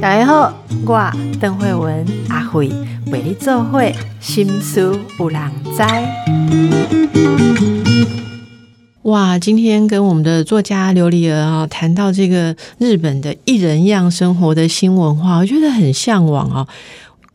大家好，我邓慧文阿慧为你做会心思有人知。哇，今天跟我们的作家琉璃儿啊谈到这个日本的一人一样生活的新文化，我觉得很向往哦。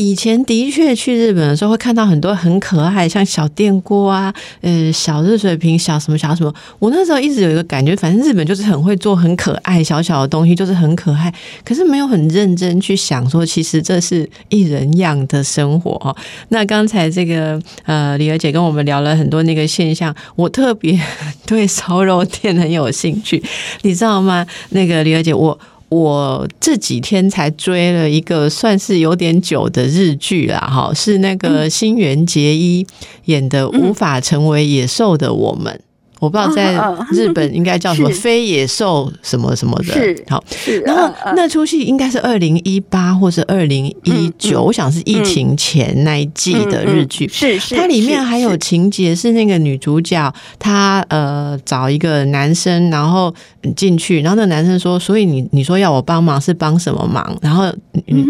以前的确去日本的时候，会看到很多很可爱，像小电锅啊，呃，小热水瓶，小什么小什么。我那时候一直有一个感觉，反正日本就是很会做很可爱小小的东西，就是很可爱。可是没有很认真去想说，其实这是一人样的生活哦。那刚才这个呃，李儿姐跟我们聊了很多那个现象，我特别 对烧肉店很有兴趣，你知道吗？那个李儿姐，我。我这几天才追了一个算是有点久的日剧啦，哈，是那个新垣结衣演的《无法成为野兽的我们》。我不知道在日本应该叫什么“非野兽”什么什么的，好。然后那出戏应该是二零一八或是二零一九，我想是疫情前那一季的日剧。是是，它里面还有情节是那个女主角她呃找一个男生，然后进去，然后那男生说：“所以你你说要我帮忙是帮什么忙？”然后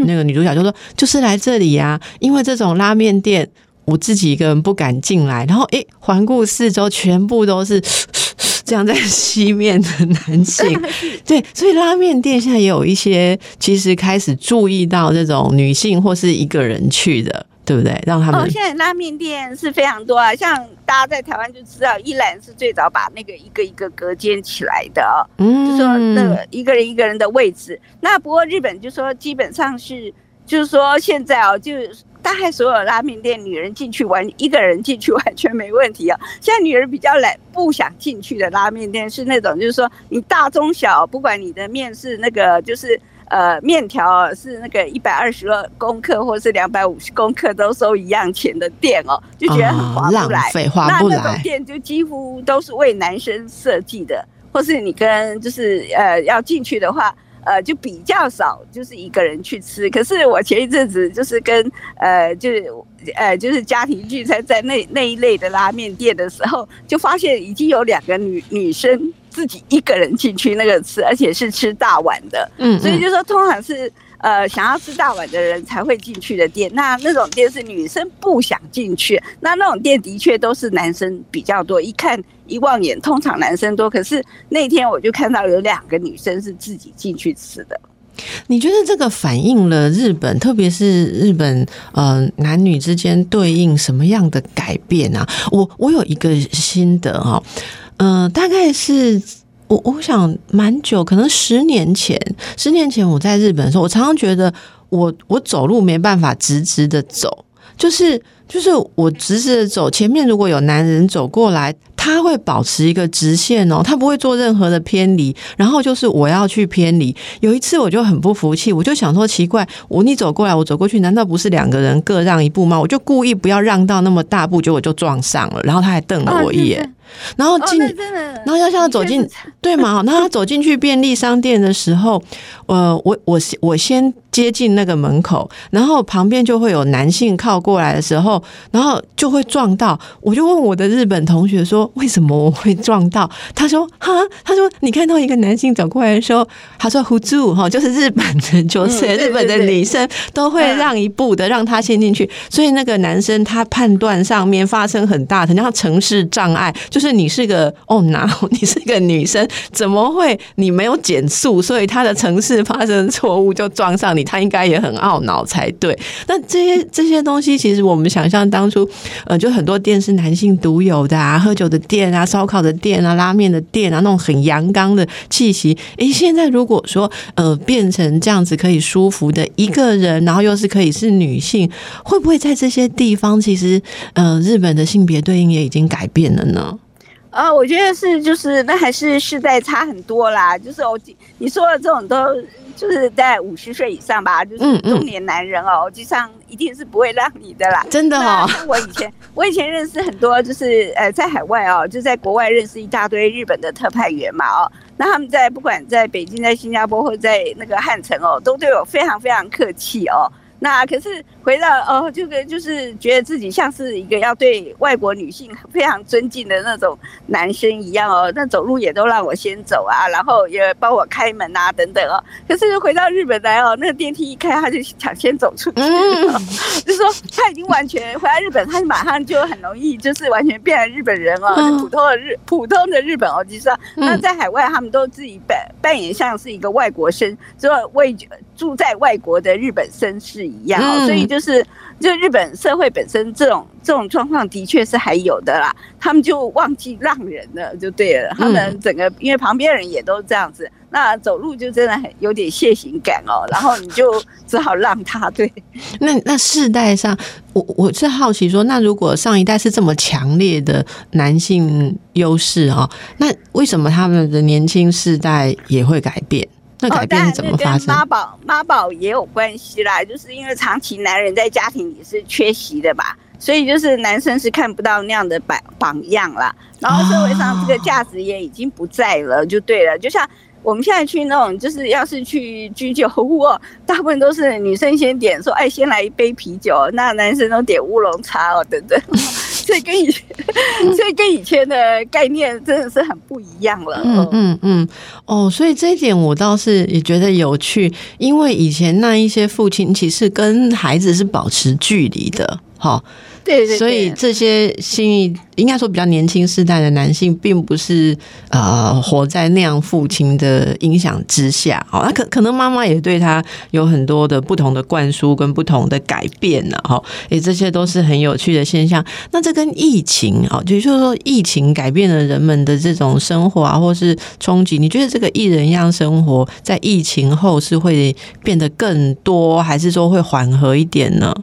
那个女主角就说：“就是来这里呀，因为这种拉面店。”我自己一个人不敢进来，然后诶，环顾四周，全部都是 这样在吸面的男性。对，所以拉面店现在也有一些，其实开始注意到这种女性或是一个人去的，对不对？让他们哦，现在拉面店是非常多啊，像大家在台湾就知道，依兰是最早把那个一个一个隔间起来的哦，嗯，就说那个一个人一个人的位置。那不过日本就说基本上是，就是说现在哦，就。大概所有拉面店，女人进去完一个人进去完全没问题啊。现在女人比较懒，不想进去的拉面店是那种，就是说你大中小，不管你的面是那个，就是呃面条是那个一百二十二公克或是两百五十公克都收一样钱的店哦，就觉得很划不来。那那种店就几乎都是为男生设计的，或是你跟就是呃要进去的话。呃，就比较少，就是一个人去吃。可是我前一阵子就是跟呃，就是呃，就是家庭聚餐在那那一类的拉面店的时候，就发现已经有两个女女生自己一个人进去那个吃，而且是吃大碗的。嗯，所以就说通常是。呃，想要吃大碗的人才会进去的店，那那种店是女生不想进去。那那种店的确都是男生比较多，一看一望眼，通常男生多。可是那天我就看到有两个女生是自己进去吃的。你觉得这个反映了日本，特别是日本呃男女之间对应什么样的改变啊？我我有一个心得哈，嗯，大概是。我我想蛮久，可能十年前，十年前我在日本的时候，我常常觉得我我走路没办法直直的走，就是就是我直直的走，前面如果有男人走过来，他会保持一个直线哦，他不会做任何的偏离，然后就是我要去偏离。有一次我就很不服气，我就想说奇怪，我你走过来，我走过去，难道不是两个人各让一步吗？我就故意不要让到那么大步，结果就撞上了，然后他还瞪了我一眼。然后进，然后要像他走进，对嘛？那他走进去便利商店的时候，呃，我我我先接近那个门口，然后旁边就会有男性靠过来的时候，然后就会撞到。我就问我的日本同学说：“为什么我会撞到？”他说：“哈，他说你看到一个男性走过来的时候，他说‘胡住’哈，就是日本的，就是日本的女生都会让一步的，让他先进去。所以那个男生他判断上面发生很大的，像城市障碍。”就就是你是个哦，哪你是个女生，怎么会你没有减速，所以他的城市发生错误就撞上你，他应该也很懊恼才对。那这些这些东西，其实我们想象当初，呃，就很多店是男性独有的啊，喝酒的店啊，烧烤的店啊，拉面的店啊，那种很阳刚的气息。诶，现在如果说呃变成这样子可以舒服的一个人，然后又是可以是女性，会不会在这些地方，其实呃日本的性别对应也已经改变了呢？呃，我觉得是，就是那还是世代差很多啦。就是我你说的这种都就是在五十岁以上吧，就是中年男人哦，实际上一定是不会让你的啦。真的哦，我以前我以前认识很多，就是呃在海外哦，就在国外认识一大堆日本的特派员嘛哦，那他们在不管在北京、在新加坡或者在那个汉城哦，都对我非常非常客气哦。那可是回到哦，这个就是觉得自己像是一个要对外国女性非常尊敬的那种男生一样哦，那走路也都让我先走啊，然后也帮我开门啊等等哦。可是回到日本来哦，那个电梯一开，他就抢先走出去，就说他已经完全回到日本，他马上就很容易就是完全变成日本人哦，普通的日普通的日本哦，就是那在海外他们都自己扮扮演像是一个外国绅，就为住在外国的日本绅士。一样，所以就是，就日本社会本身这种这种状况的确是还有的啦。他们就忘记让人了，就对了。他们整个因为旁边人也都这样子，那走路就真的很有点现行感哦。然后你就只好让他对。那那世代上，我我是好奇说，那如果上一代是这么强烈的男性优势啊，那为什么他们的年轻世代也会改变？那改变是怎么发生？妈宝妈宝也有关系啦，就是因为长期男人在家庭里是缺席的吧，所以就是男生是看不到那样的榜榜样啦。然后社会上这个价值也已经不在了，就对了。就像我们现在去那种，就是要是去居酒屋，大部分都是女生先点，说哎，先来一杯啤酒，那男生都点乌龙茶哦，等等。所以跟以前，所以跟以前的概念真的是很不一样了。嗯嗯嗯，哦，所以这一点我倒是也觉得有趣，因为以前那一些父亲其实跟孩子是保持距离的，哈。对对，所以这些新一应该说比较年轻世代的男性，并不是呃活在那样父亲的影响之下，哦，那可可能妈妈也对他有很多的不同的灌输跟不同的改变呢，哈，诶，这些都是很有趣的现象。那这跟疫情啊，也就是说疫情改变了人们的这种生活啊，或是冲击，你觉得这个一人一样生活在疫情后是会变得更多，还是说会缓和一点呢？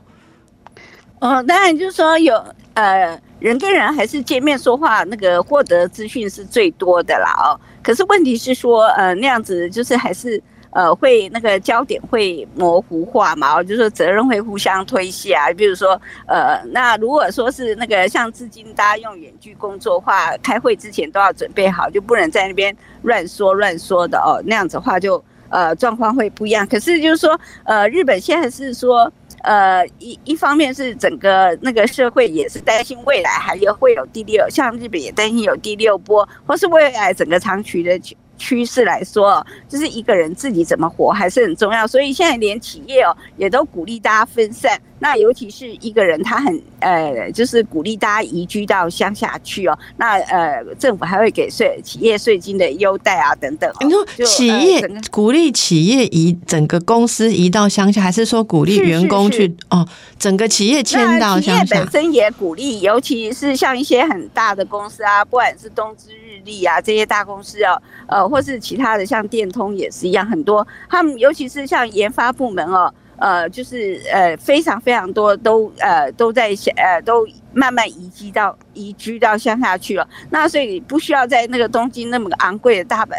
哦，当然就是说有呃，人跟人还是见面说话，那个获得资讯是最多的啦哦。可是问题是说，呃，那样子就是还是呃会那个焦点会模糊化嘛，哦，就是说责任会互相推卸啊。比如说呃，那如果说是那个像至今大家用远距工作话，开会之前都要准备好，就不能在那边乱说乱说的哦。那样子的话就呃状况会不一样。可是就是说呃，日本现在是说。呃，一一方面是整个那个社会也是担心未来还有会有第六，像日本也担心有第六波，或是未来整个长期的趋势来说，就是一个人自己怎么活还是很重要。所以现在连企业哦也都鼓励大家分散。那尤其是一个人，他很呃，就是鼓励大家移居到乡下去哦。那呃，政府还会给税企业税金的优待啊，等等。你说企业鼓励企业移整个公司移到乡下，还是说鼓励员工去哦？整个企业迁到乡下，本身也鼓励，尤其是像一些很大的公司啊，不管是东芝、力啊这些大公司哦，呃，或是其他的像电通也是一样，很多他们尤其是像研发部门哦。呃，就是呃，非常非常多都呃都在呃都慢慢移居到移居到乡下去了。那所以不需要在那个东京那么昂贵的大本，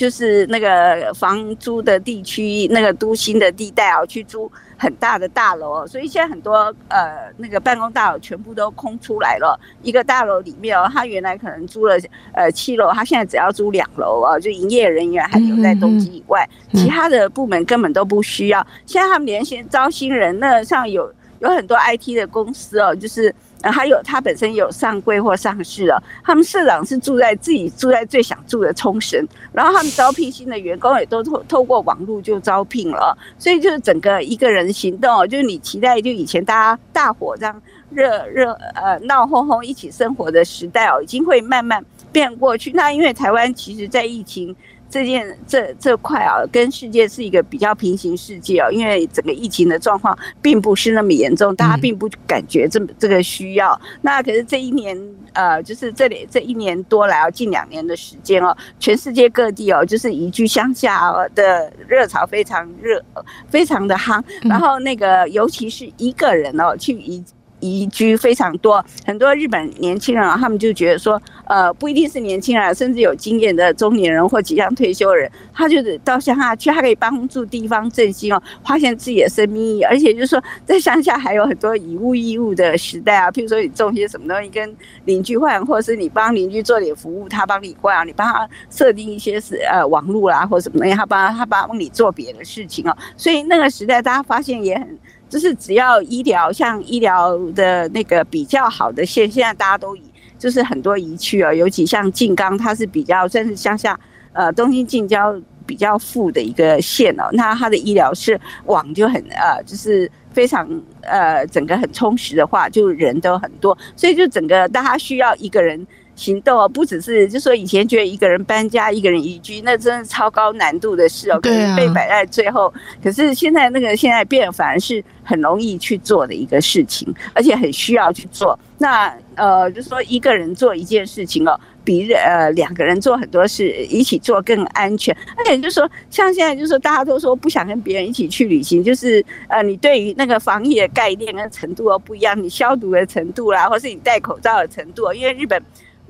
就是那个房租的地区，那个都心的地带啊，去租。很大的大楼，所以现在很多呃那个办公大楼全部都空出来了。一个大楼里面哦，他原来可能租了呃七楼，他现在只要租两楼啊，就营业人员还留在东京以外，其他的部门根本都不需要。现在他们连线招新人，那像有有很多 IT 的公司哦，就是。呃，还有他本身有上柜或上市了，他们社长是住在自己住在最想住的冲绳，然后他们招聘新的员工也都透透过网络就招聘了，所以就是整个一个人行动，就是你期待就以前大家大伙这样热热呃闹哄哄一起生活的时代哦，已经会慢慢变过去。那因为台湾其实在疫情。这件这这块啊，跟世界是一个比较平行世界哦，因为整个疫情的状况并不是那么严重，大家并不感觉这么这个需要。那可是这一年，呃，就是这里这一年多来哦，近两年的时间哦，全世界各地哦，就是移居乡下的热潮非常热，非常的夯。然后那个，尤其是一个人哦，去移。移居非常多，很多日本年轻人啊，他们就觉得说，呃，不一定是年轻人，甚至有经验的中年人或即将退休人，他就是到乡下去，他可以帮助地方振兴哦，发现自己的生命意义，而且就是说，在乡下还有很多以物易物的时代啊，譬如说你种些什么东西跟邻居换，或者是你帮邻居做点服务，他帮你换，你帮他设定一些是呃网络啦或什么东西，他帮他帮你做别的事情哦，所以那个时代大家发现也很。就是只要医疗像医疗的那个比较好的县，现在大家都移，就是很多移去哦，尤其像静冈，它是比较算是乡下，呃，东京近郊比较富的一个县哦，那它的医疗是网就很呃，就是非常呃，整个很充实的话，就人都很多，所以就整个大家需要一个人。行动哦，不只是就说以前觉得一个人搬家、一个人移居，那真是超高难度的事哦，可能被摆在最后。可是现在那个现在变，反而是很容易去做的一个事情，而且很需要去做。那呃，就说一个人做一件事情哦，比呃两个人做很多事一起做更安全。而且就说像现在就说大家都说不想跟别人一起去旅行，就是呃你对于那个防疫的概念跟程度哦不一样，你消毒的程度啦，或是你戴口罩的程度，因为日本。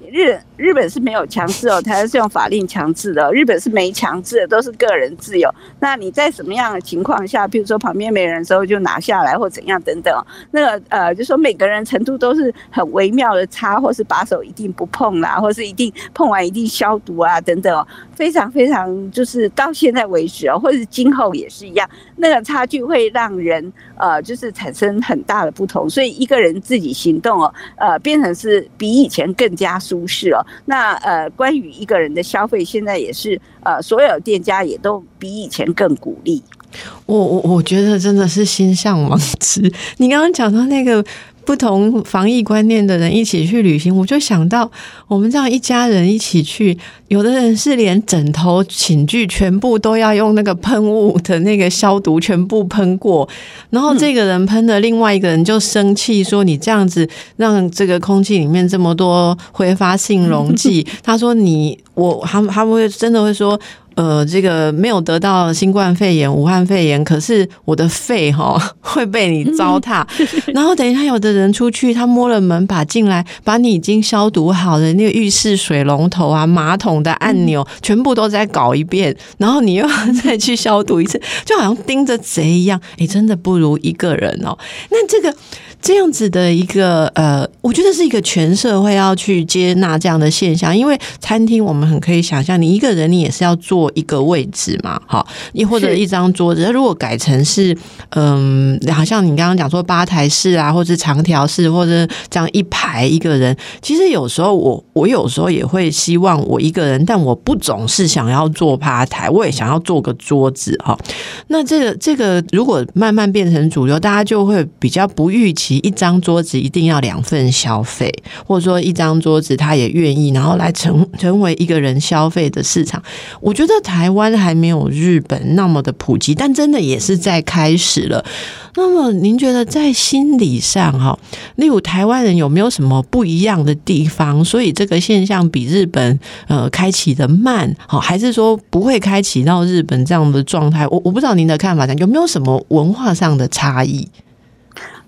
日日本是没有强制哦，台湾是用法令强制的。日本是没强制的，都是个人自由。那你在什么样的情况下，比如说旁边没人的时候就拿下来或怎样等等，那个呃，就说每个人程度都是很微妙的差，或是把手一定不碰啦，或是一定碰完一定消毒啊等等哦，非常非常就是到现在为止哦，或者是今后也是一样，那个差距会让人呃就是产生很大的不同。所以一个人自己行动哦，呃，变成是比以前更加。舒适哦，那呃，关于一个人的消费，现在也是呃，所有店家也都比以前更鼓励。我我我觉得真的是心向往之。你刚刚讲到那个。不同防疫观念的人一起去旅行，我就想到我们这样一家人一起去，有的人是连枕头、寝具全部都要用那个喷雾的那个消毒全部喷过，然后这个人喷的，另外一个人就生气说：“你这样子让这个空气里面这么多挥发性溶剂。”他说：“你我他他们会真的会说。”呃，这个没有得到新冠肺炎、武汉肺炎，可是我的肺哈 会被你糟蹋。然后等一下，有的人出去，他摸了门把进来，把你已经消毒好的那个浴室水龙头啊、马桶的按钮全部都再搞一遍，然后你又再去消毒一次，就好像盯着贼一样。哎，真的不如一个人哦。那这个。这样子的一个呃，我觉得是一个全社会要去接纳这样的现象，因为餐厅我们很可以想象，你一个人你也是要坐一个位置嘛，好，你或者一张桌子，如果改成是嗯，好像你刚刚讲说吧台式啊，或者长条式，或者这样一排一个人，其实有时候我我有时候也会希望我一个人，但我不总是想要坐吧台，我也想要坐个桌子哈。那这个这个如果慢慢变成主流，大家就会比较不预期。一张桌子一定要两份消费，或者说一张桌子他也愿意，然后来成成为一个人消费的市场。我觉得台湾还没有日本那么的普及，但真的也是在开始了。那么您觉得在心理上哈，例如台湾人有没有什么不一样的地方？所以这个现象比日本呃开启的慢，好，还是说不会开启到日本这样的状态？我我不知道您的看法，有没有什么文化上的差异？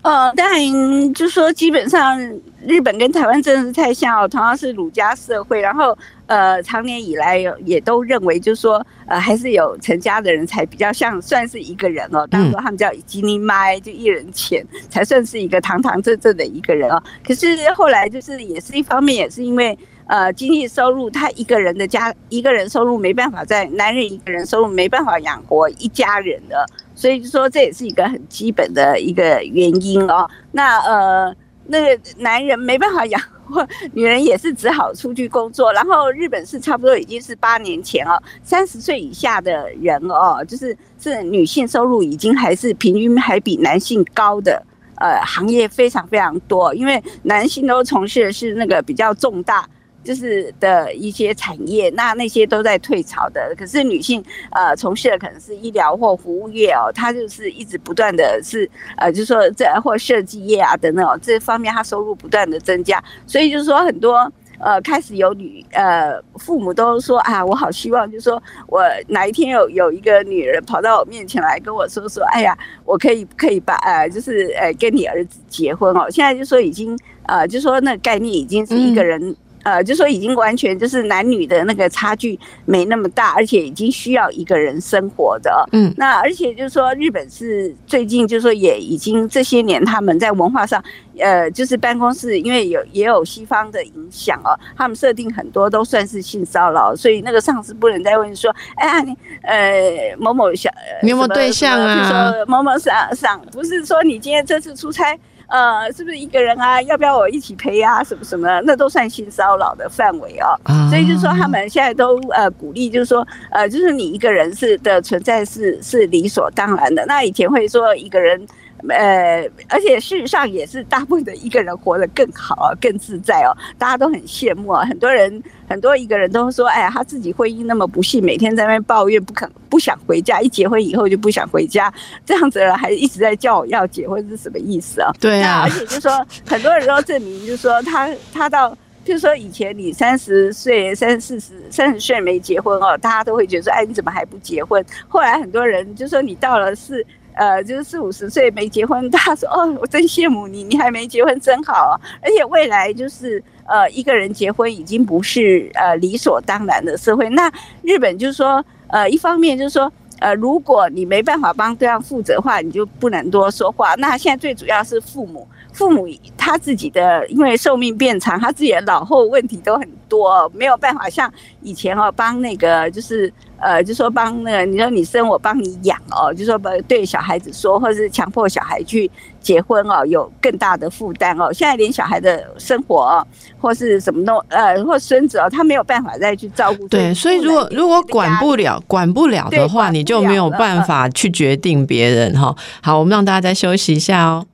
呃，当然，就说基本上日本跟台湾真的是太像哦，同样是儒家社会，然后呃，长年以来也都认为，就是说呃，还是有成家的人才比较像算是一个人哦。当时他们叫吉尼麦，就一人钱才算是一个堂堂正正的一个人哦。可是后来就是也是一方面，也是因为呃，经济收入他一个人的家一个人收入没办法在男人一个人收入没办法养活一家人的。所以说这也是一个很基本的一个原因哦。那呃，那个男人没办法养活女人，也是只好出去工作。然后日本是差不多已经是八年前哦，三十岁以下的人哦，就是是女性收入已经还是平均还比男性高的呃行业非常非常多，因为男性都从事的是那个比较重大。就是的一些产业，那那些都在退潮的。可是女性呃从事的可能是医疗或服务业哦，她就是一直不断的是呃，就是说这或设计业啊等等哦，这方面她收入不断的增加。所以就是说很多呃开始有女呃父母都说啊，我好希望就是说我哪一天有有一个女人跑到我面前来跟我说说，哎呀，我可以可以把呃就是呃跟你儿子结婚哦。现在就说已经呃就说那概念已经是一个人。呃，就说已经完全就是男女的那个差距没那么大，而且已经需要一个人生活的。嗯，那而且就是说，日本是最近就是说也已经这些年他们在文化上，呃，就是办公室因为有也有西方的影响哦，他们设定很多都算是性骚扰，所以那个上司不能再问说，哎呀你呃某某小你有没有对象啊？说某某上上，不是说你今天这次出差。呃，是不是一个人啊？要不要我一起陪啊？什么什么，那都算性骚扰的范围哦。所以就是说，他们现在都呃鼓励，就是说，呃，就是你一个人是的存在是是理所当然的。那以前会说一个人。呃，而且事实上也是大部分的一个人活得更好啊、更自在哦，大家都很羡慕啊。很多人很多一个人都说，哎呀，他自己婚姻那么不幸，每天在那边抱怨，不肯不想回家，一结婚以后就不想回家，这样子了还一直在叫我要结婚，是什么意思啊？对啊，而且就说很多人都证明，就是说他他到，就是说以前你三十岁、三四十、三十岁没结婚哦，大家都会觉得说，哎，你怎么还不结婚？后来很多人就说，你到了是。呃，就是四五十岁没结婚，他说：“哦，我真羡慕你，你还没结婚真好啊。”而且未来就是呃，一个人结婚已经不是呃理所当然的社会。那日本就是说，呃，一方面就是说，呃，如果你没办法帮对方负责的话，你就不能多说话。那现在最主要是父母，父母他自己的因为寿命变长，他自己的老后问题都很多，没有办法像以前哦帮那个就是。呃，就说帮那个，你说你生我帮你养哦，就说不对小孩子说，或是强迫小孩去结婚哦，有更大的负担哦。现在连小孩的生活或是什么都呃，或孙子哦，他没有办法再去照顾。对，所以如果如果管不了管不了的话，你就没有办法去决定别人哈。好，我们让大家再休息一下哦。